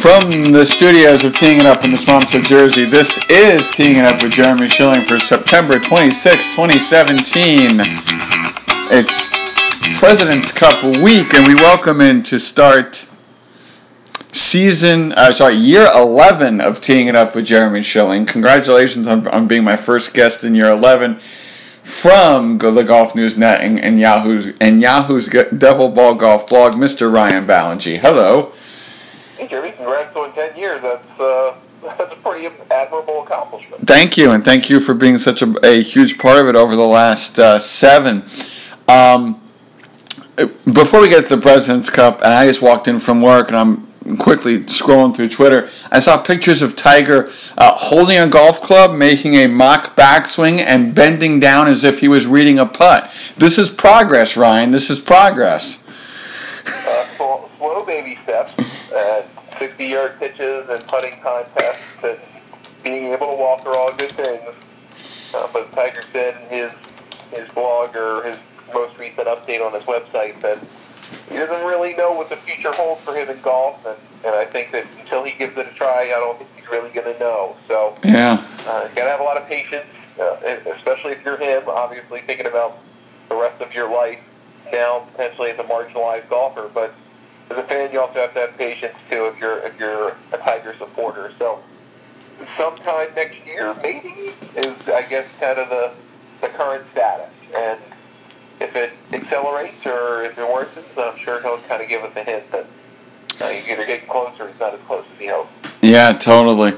From the studios of Teeing It Up in the Swamps of Jersey, this is Teeing It Up with Jeremy Schilling for September 26, 2017. It's President's Cup week, and we welcome in to start season, uh, sorry, year 11 of Teeing It Up with Jeremy Schilling. Congratulations on, on being my first guest in year 11 from the Golf News Net and, and Yahoo's and Yahoo's Devil Ball Golf blog, Mr. Ryan Ballengee. Hello. Hey, Jeremy. Congrats on 10 years. That's, uh, that's a pretty admirable accomplishment. Thank you, and thank you for being such a, a huge part of it over the last uh, seven. Um, before we get to the President's Cup, and I just walked in from work, and I'm quickly scrolling through Twitter, I saw pictures of Tiger uh, holding a golf club, making a mock backswing, and bending down as if he was reading a putt. This is progress, Ryan. This is progress. Uh, slow, slow baby steps, 60 yard pitches, and putting contests, and being able to walk are all good things. Uh, but Tiger said in his his blog or his most recent update on his website that he doesn't really know what the future holds for him in golf, and, and I think that until he gives it a try, I don't think he's really going to know. So, yeah, uh, got to have a lot of patience, uh, especially if you're him. Obviously, thinking about the rest of your life now, potentially as a marginalized golfer, but as a fan, you also have to have patience too if you're if you're a Tiger supporter. So, sometime next year, maybe is I guess kind of the the current status, and if it accelerates or if it worsens, I'm sure he'll kind of give us a hint that uh, you're either getting closer or he's not as close as he hopes. Yeah, totally.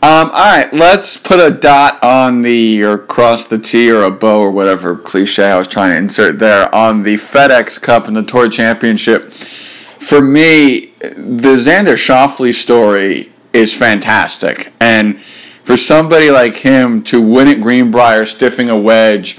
Um, all right, let's put a dot on the or cross the T or a bow or whatever cliche I was trying to insert there on the FedEx Cup and the Tour Championship. For me, the Xander Schauffele story is fantastic, and for somebody like him to win at Greenbrier, stiffing a wedge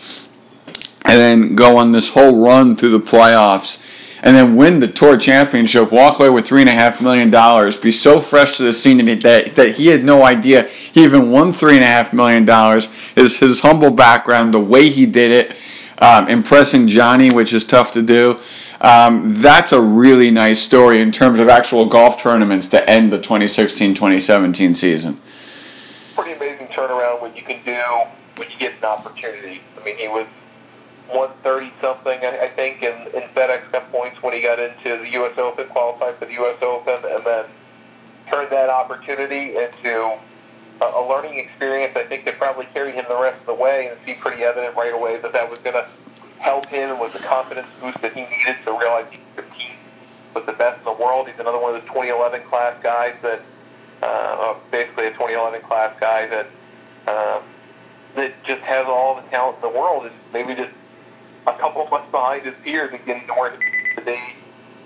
and then go on this whole run through the playoffs and then win the tour championship, walk away with three and a half million dollars, be so fresh to the scene that, that he had no idea he even won three and a half million dollars. His his humble background, the way he did it, um, impressing Johnny, which is tough to do. Um, that's a really nice story in terms of actual golf tournaments to end the 2016-2017 season. Pretty amazing turnaround when you can do when you get an opportunity. I mean, he was 130 something, I, I think, in, in FedEx Cup points when he got into the U.S. Open, qualified for the U.S. Open, and then turned that opportunity into a, a learning experience. I think that probably carried him the rest of the way, and see pretty evident right away that that was going to help him and was the confidence boost that he needed to realize he could compete with the best in the world. He's another one of the 2011 class guys that, uh, basically a 2011 class guy that. Uh, that just has all the talent in the world and maybe just a couple of months behind his peers and getting to where today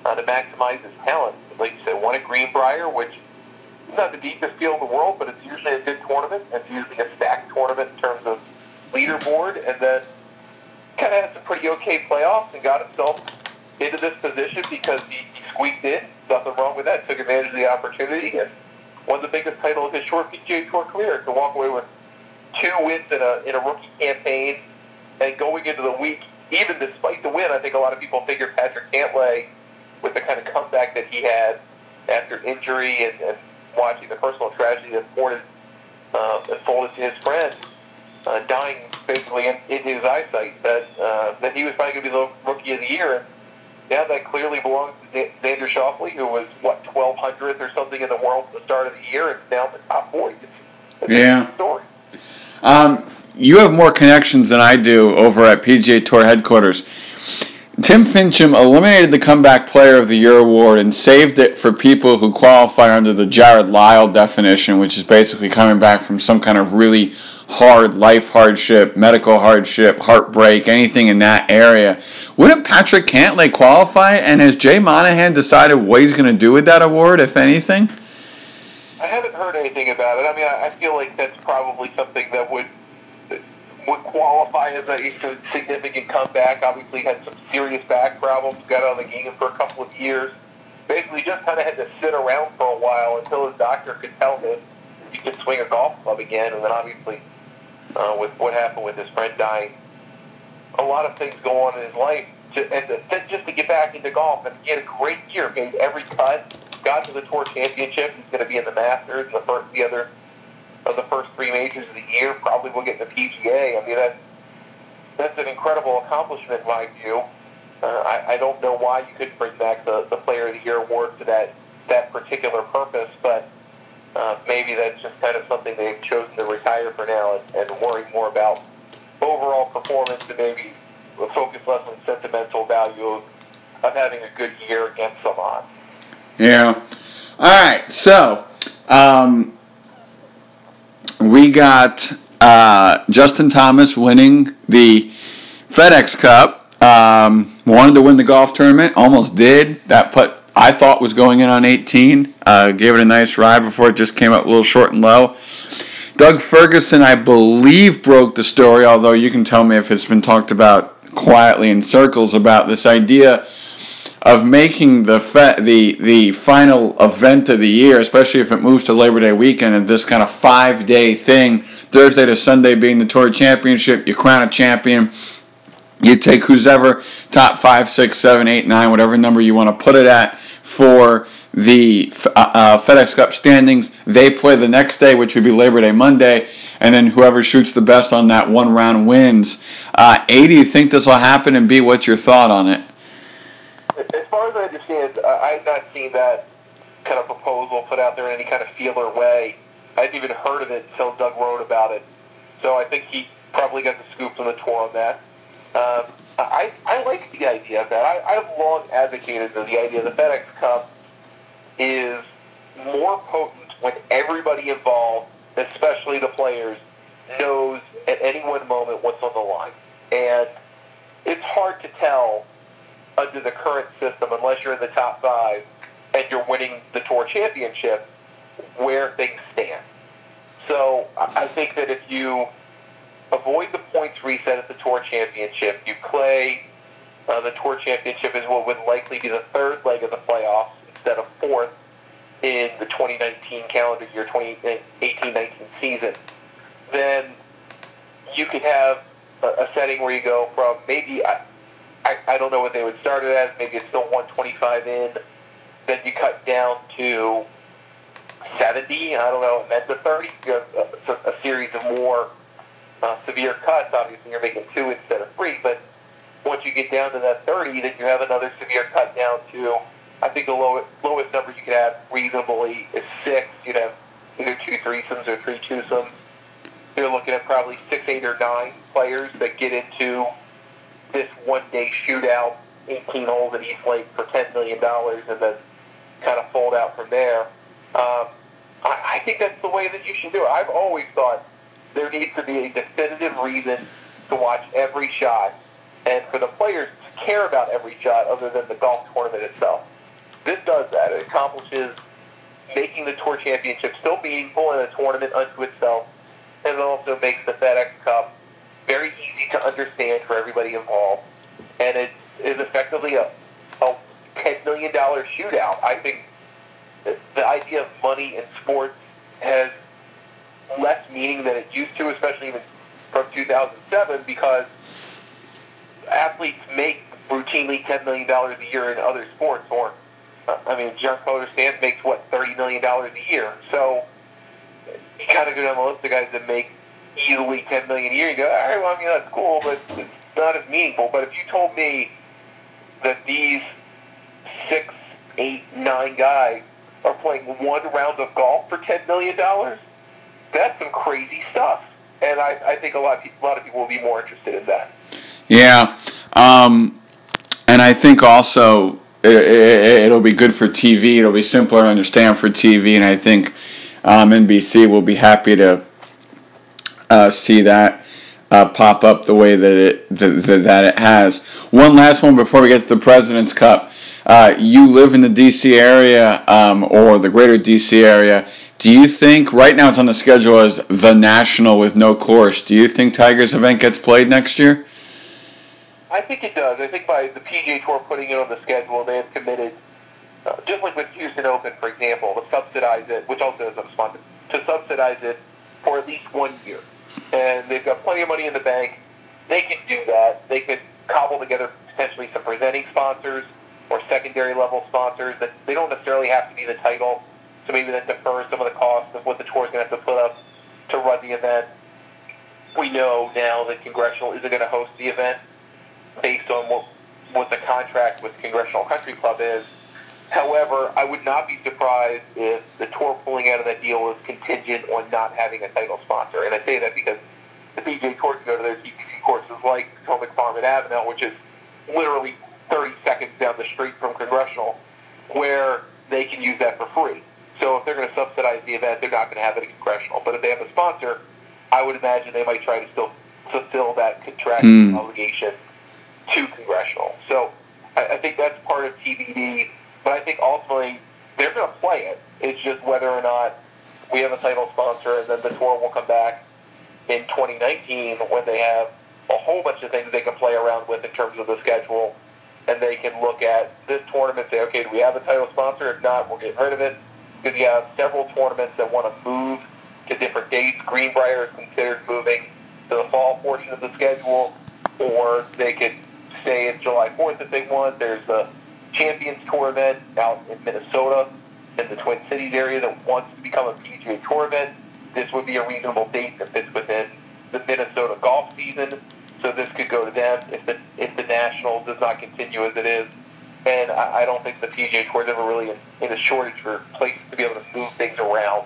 uh, to maximize his talent. Like you said, won at Greenbrier, which is not the deepest field in the world, but it's usually a good tournament. It's usually a stacked tournament in terms of leaderboard, and then kind of had some pretty okay playoffs and got himself into this position because he, he squeaked in. Nothing wrong with that. Took advantage of the opportunity and won the biggest title of his short PGA Tour career to walk away with two wins in a in a rookie campaign and going into the week even despite the win, I think a lot of people figured Patrick Cantlay, with the kind of comeback that he had after injury and, and watching the personal tragedy that unfolded, uh, unfolded to his friend, uh, dying basically in, in his eyesight, that uh, that he was probably going to be the rookie of the year. Now that clearly belongs to Xander Schauffele, who was what 1200th or something in the world at the start of the year, and now in the top 40. It's, it's yeah. story. Um, you have more connections than I do over at PGA Tour headquarters. Tim Finchem eliminated the Comeback Player of the Year award and saved it for people who qualify under the Jarrod Lyle definition, which is basically coming back from some kind of really hard life hardship, medical hardship, heartbreak, anything in that area. Wouldn't Patrick Cantlay qualify? And has Jay Monahan decided what he's going to do with that award, if anything? I haven't heard anything about it. I mean, I feel like that's probably something that would would qualify as a significant comeback. Obviously, had some serious back problems, got out of the game for a couple of years. Basically, just kind of had to sit around for a while until his doctor could tell him he could swing a golf club again. And then, obviously, uh, with what happened with his friend dying, a lot of things go on in his life. To, and to, just to get back into golf, and he had a great year, made every cut, got to the Tour Championship. He's going to be in the Masters and the first, the other of the first three majors of the year. Probably will get in the PGA. I mean, that's that's an incredible accomplishment in my view. Uh, I, I don't know why you couldn't bring back the, the Player of the Year award for that that particular purpose, but uh, maybe that's just kind of something they've chosen to retire for now and, and worry more about overall performance and maybe focus less on sentimental value of, of having a good year against some odds. Yeah. All right. So um, we got uh, Justin Thomas winning the FedEx Cup. Um, wanted to win the golf tournament, almost did. That put I thought was going in on 18. Uh, gave it a nice ride before it just came up a little short and low. Doug Ferguson, I believe, broke the story, although you can tell me if it's been talked about quietly in circles about this idea of making the fe- the the final event of the year, especially if it moves to Labor Day weekend, and this kind of five day thing, Thursday to Sunday being the Tour Championship, you crown a champion. You take who's ever top five, six, seven, eight, nine, whatever number you want to put it at for the uh, uh, FedEx Cup standings. They play the next day, which would be Labor Day Monday, and then whoever shoots the best on that one round wins. Uh, a, do you think this will happen? And B, what's your thought on it? As far as I understand, I've not seen that kind of proposal put out there in any kind of feeler way. I hadn't even heard of it until Doug wrote about it. So I think he probably got the scoop on the tour on that. Um, I, I like the idea of that. I, I've long advocated the idea of the FedEx Cup is more potent when everybody involved, especially the players, knows at any one moment what's on the line. And it's hard to tell under the current system, unless you're in the top five and you're winning the tour championship, where things stand. So I think that if you avoid the points reset at the Tour Championship. You play uh, the Tour Championship is what would likely be the third leg of the playoffs instead of fourth in the 2019 calendar year, 2018-19 season. Then you could have a, a setting where you go from maybe I, I, I don't know what they would start it as. Maybe it's still 125 in. Then you cut down to 70. I don't know, and then to 30. You have a, a series of more uh, severe cuts, obviously you're making two instead of three, but once you get down to that 30, then you have another severe cut down to, I think the lowest, lowest number you could have reasonably is six. You'd have either two threesomes or three twosomes. You're looking at probably six, eight, or nine players that get into this one-day shootout, 18 holes at East Lake for $10 million, and then kind of fold out from there. Um, I, I think that's the way that you should do it. I've always thought there needs to be a definitive reason to watch every shot and for the players to care about every shot other than the golf tournament itself. This does that. It accomplishes making the Tour Championship still meaningful in a tournament unto itself, and it also makes the FedEx Cup very easy to understand for everybody involved. And it is effectively a, a $10 million shootout. I think the idea of money in sports has less meaning than it used to, especially even from 2007, because athletes make routinely $10 million a year in other sports. Or, I mean, Giancarlo Stanton makes, what, $30 million a year. So you kind of go down the list of guys that make easily 10 million a year. You go, all right, well, I mean, that's cool, but it's not as meaningful. But if you told me that these six, eight, nine guys are playing one round of golf for $10 million, that's some crazy stuff. And I, I think a lot of people, a lot of people will be more interested in that. Yeah, um, and I think also it, will it, be good for TV. It'll be simpler to understand for TV, and I think um, NBC will be happy to uh, see that uh, pop up the way that it the, that it has. One last one before we get to the President's Cup. Uh, you live in the DC area um, or the greater DC area. Do you think right now it's on the schedule as the national with no course? Do you think Tiger's event gets played next year? I think it does. I think by the PGA Tour putting it on the schedule, they have committed, uh, just like with Houston Open, for example, to subsidize it, which also is a to subsidize it for at least one year. And they've got plenty of money in the bank. They can do that. They could cobble together potentially some presenting sponsors or secondary level sponsors that they don't necessarily have to be the title. So maybe that defers some of the costs of what the tour is going to have to put up to run the event. We know now that Congressional isn't going to host the event based on what what the contract with Congressional Country Club is. However, I would not be surprised if the tour pulling out of that deal is contingent on not having a title sponsor. And I say that because the PGA Tour can go to their TPC courses like Potomac Farm and Avenel, which is literally 30 seconds down the street from Congressional, where they can use that for free. So if they're going to subsidize the event, they're not going to have it at Congressional. But if they have a sponsor, I would imagine they might try to still fulfill that contractual mm. obligation to Congressional. So I, I think that's part of TBD. But I think ultimately they're going to play it. It's just whether or not we have a title sponsor, and then the tour will come back in 2019 when they have a whole bunch of things they can play around with in terms of the schedule, and they can look at this tournament say, okay, do we have a title sponsor? If not, we'll get rid of it. Because you have several tournaments that want to move to different dates. Greenbrier is considered moving to the fall portion of the schedule, or they could stay in July 4th if they want. There's the Champions Tour event out in Minnesota in the Twin Cities area that wants to become a PGA Tour event. This would be a reasonable date that fits within the Minnesota golf season. So this could go to them if the if the National does not continue as it is. And I, I don't think the PGA Tour is ever really in, in a shortage for places to be able to move things around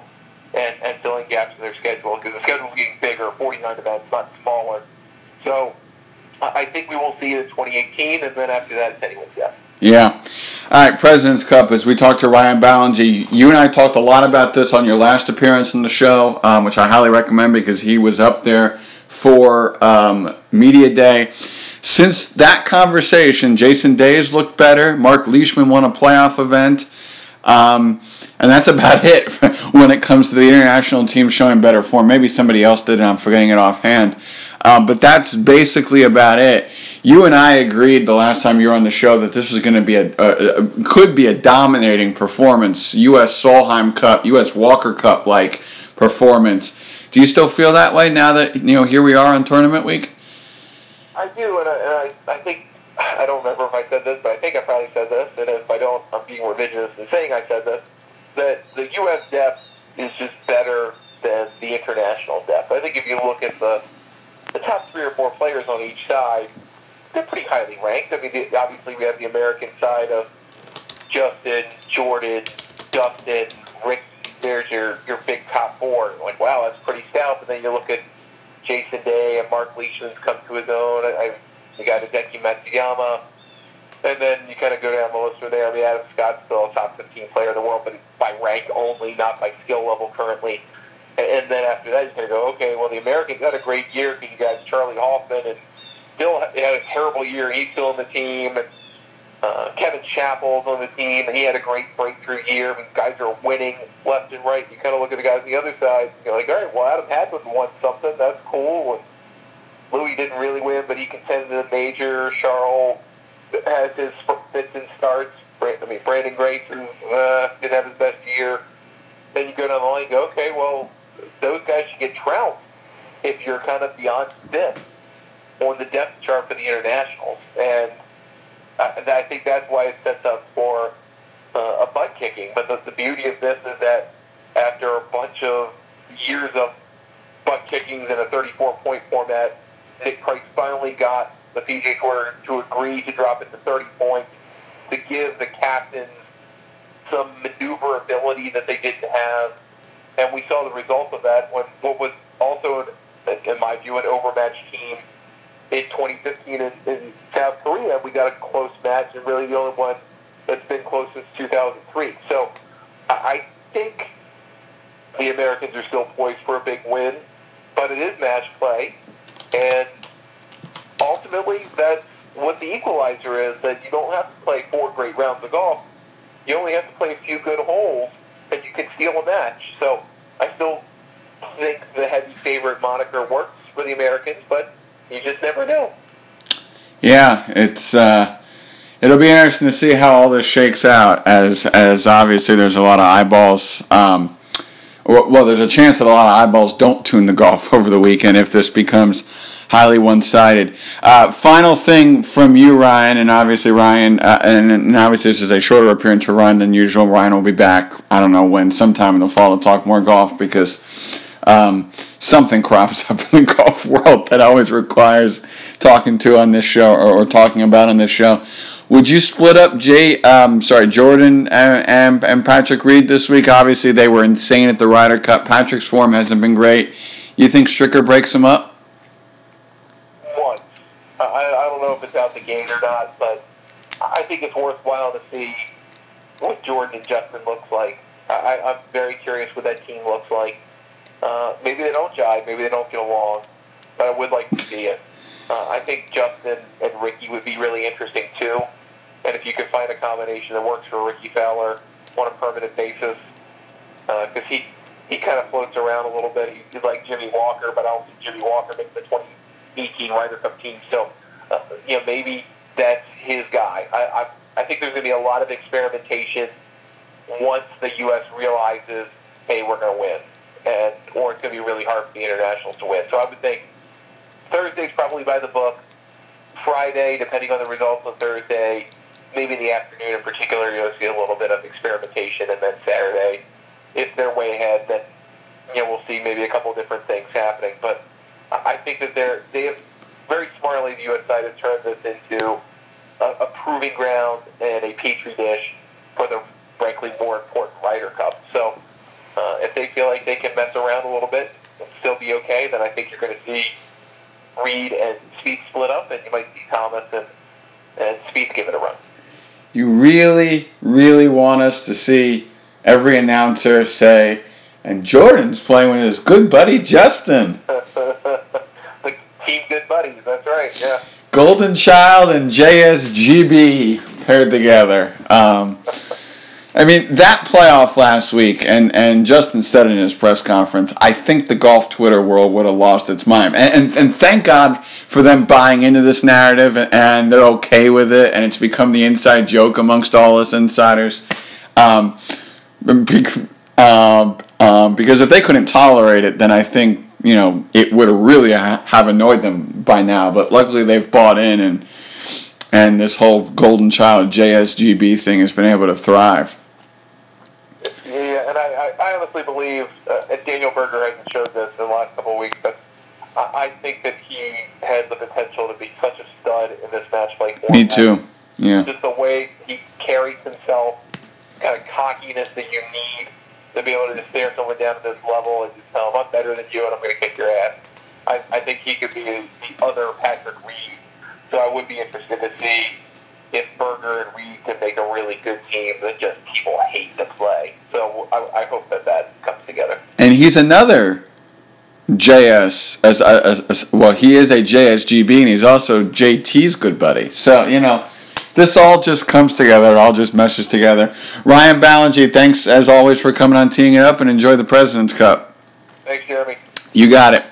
and, and fill in gaps in their schedule because the schedule is getting bigger, 49 events, not smaller. So I think we will see it in 2018, and then after that, it's anyone's guess. Yeah. All right, President's Cup. As we talked to Ryan Ballengee, you and I talked a lot about this on your last appearance on the show, um, which I highly recommend because he was up there for um, Media Day. Since that conversation, Jason Days looked better. Mark Leishman won a playoff event. Um, and that's about it when it comes to the international team showing better form. Maybe somebody else did, and I'm forgetting it offhand. Um, but that's basically about it. You and I agreed the last time you were on the show that this was going to be a, a, a, could be a dominating performance, U.S. Solheim Cup, U.S. Walker Cup like performance. Do you still feel that way now that you know here we are on tournament week? I do, and I, and I, I think I don't remember if I said this, but I think I probably said this, and if I don't, I'm being revisionist in saying I said this. That the U.S. depth is just better than the international depth. I think if you look at the the top three or four players on each side, they're pretty highly ranked. I mean, obviously we have the American side of Justin, Jordan, Dustin, Rick. There's your your big top four. Like, wow, that's pretty stout. But then you look at Jason Day and Mark Leishman's come to his own. I, you got Hideki Matsuyama. And then you kind of go down the list from there. I mean, Adam Scott's still a top 15 player in the world, but by rank only, not by skill level currently. And then after that, he's going to go, okay, well, the Americans had a great year because you got Charley Hoffman and Bill had a terrible year. He's still on the team. And uh, Kevin Chappell's on the team, and he had a great breakthrough year. I mean, guys are winning left and right. You kind of look at the guys on the other side, and you're like, all right, well, Adam Hadwin won something. That's cool. And Louis didn't really win, but he contended in the major. Charles has his fits and starts. I mean, Branden Grace uh, didn't have his best year. Then you go down the line and go, okay, well, those guys should get trounced if you're kind of beyond fifth on the depth chart for the internationals. And I, I think that's why it sets up for uh, a butt kicking. But the, the beauty of this is that after a bunch of years of butt kickings in a 34 point format, Nick Price finally got the PGA Tour to agree to drop it to 30 points to give the captains some maneuverability that they didn't have and we saw the result of that when what was also, in my view, an overmatched team in 2015 in, in South Korea. We got a close match, and really the only one that's been close since 2003. So I think the Americans are still poised for a big win, but it is match play, and ultimately that's what the equalizer is. That you don't have to play four great rounds of golf. You only have to play a few good holes that you can steal a match. So I still think the heavy favorite moniker works for the Americans, but you just never know. Yeah, it's uh, it'll be interesting to see how all this shakes out. As as obviously there's a lot of eyeballs. Um, well, there's a chance that a lot of eyeballs don't tune to golf over the weekend if this becomes highly one-sided. Uh, final thing from you, Ryan, and obviously Ryan, uh, and, and obviously this is a shorter appearance for Ryan than usual. Ryan will be back. I don't know when, sometime in the fall to talk more golf because um, something crops up in the golf world that always requires talking to on this show or, or talking about on this show. Would you split up Jay? Um, sorry, Jordan and, and, and Patrick Reed this week? Obviously, they were insane at the Ryder Cup. Patrick's form hasn't been great. You think Stricker breaks him up? 58 or not, but I think it's worthwhile to see what Jordan and Justin looks like. I, I'm very curious what that team looks like. Uh, maybe they don't jive, maybe they don't get along, but I would like to see it. Uh, I think Justin and Rickie would be really interesting too. And if you can find a combination that works for Rickie Fowler on a permanent basis, because uh, he he kind of floats around a little bit. He's like Jimmy Walker, but I don't think Jimmy Walker makes the 2018 Ryder Cup team. So uh, you know, maybe that's his guy. I, I I think there's going to be a lot of experimentation once the U.S. realizes, hey, we're going to win, and or it's going to be really hard for the internationals to win. So I would think Thursday's probably by the book. Friday, depending on the results of Thursday, maybe in the afternoon in particular, you'll see a little bit of experimentation, and then Saturday, if they're way ahead, then you know we'll see maybe a couple different things happening. But I think that they're they have very smartly the U.S. side has turned this into a, a proving ground and a petri dish for the frankly more important Ryder Cup. So uh, if they feel like they can mess around a little bit and still be okay, then I think you're going to see Reed and Spieth split up, and you might see Thomas and, and Spieth give it a run. You really, really want us to see every announcer say, and Jordan's playing with his good buddy Justin. good buddies, that's right, yeah. Golden Child and JSGB paired together. Um, I mean, that playoff last week, and, and Justin said in his press conference, I think the golf Twitter world would have lost its mind. And, and, and thank God for them buying into this narrative, and, and, they're okay with it, and it's become the inside joke amongst all us insiders. Um, um, um, because if they couldn't tolerate it, then I think, you know, it would have really ha- have annoyed them by now. But luckily they've bought in, and, and this whole Golden Child JSGB thing has been able to thrive Yeah, and I, I, I honestly believe, uh, and Daniel Berger hasn't showed this in the last couple of weeks, but I, I think that he has the potential to be such a stud in this match Like. Me too. Yeah. Just the way he carries himself, kind of cockiness that you need to be able to just stare someone down at this level and just tell them, I'm better than you and I'm going to kick your ass. I, I think he could be the other Patrick Reed. So I would be interested to see if Berger and Reed can make a really good team that just people hate to play. So I, I hope that that comes together. And he's another JS as, as, as, well. He is a JSGB, and he's also JT's good buddy. So you know, this all just comes together. It all just meshes together. Ryan Ballengee, thanks as always for coming on, teeing it up, and enjoy the President's Cup. Thanks, Jeremy. You got it.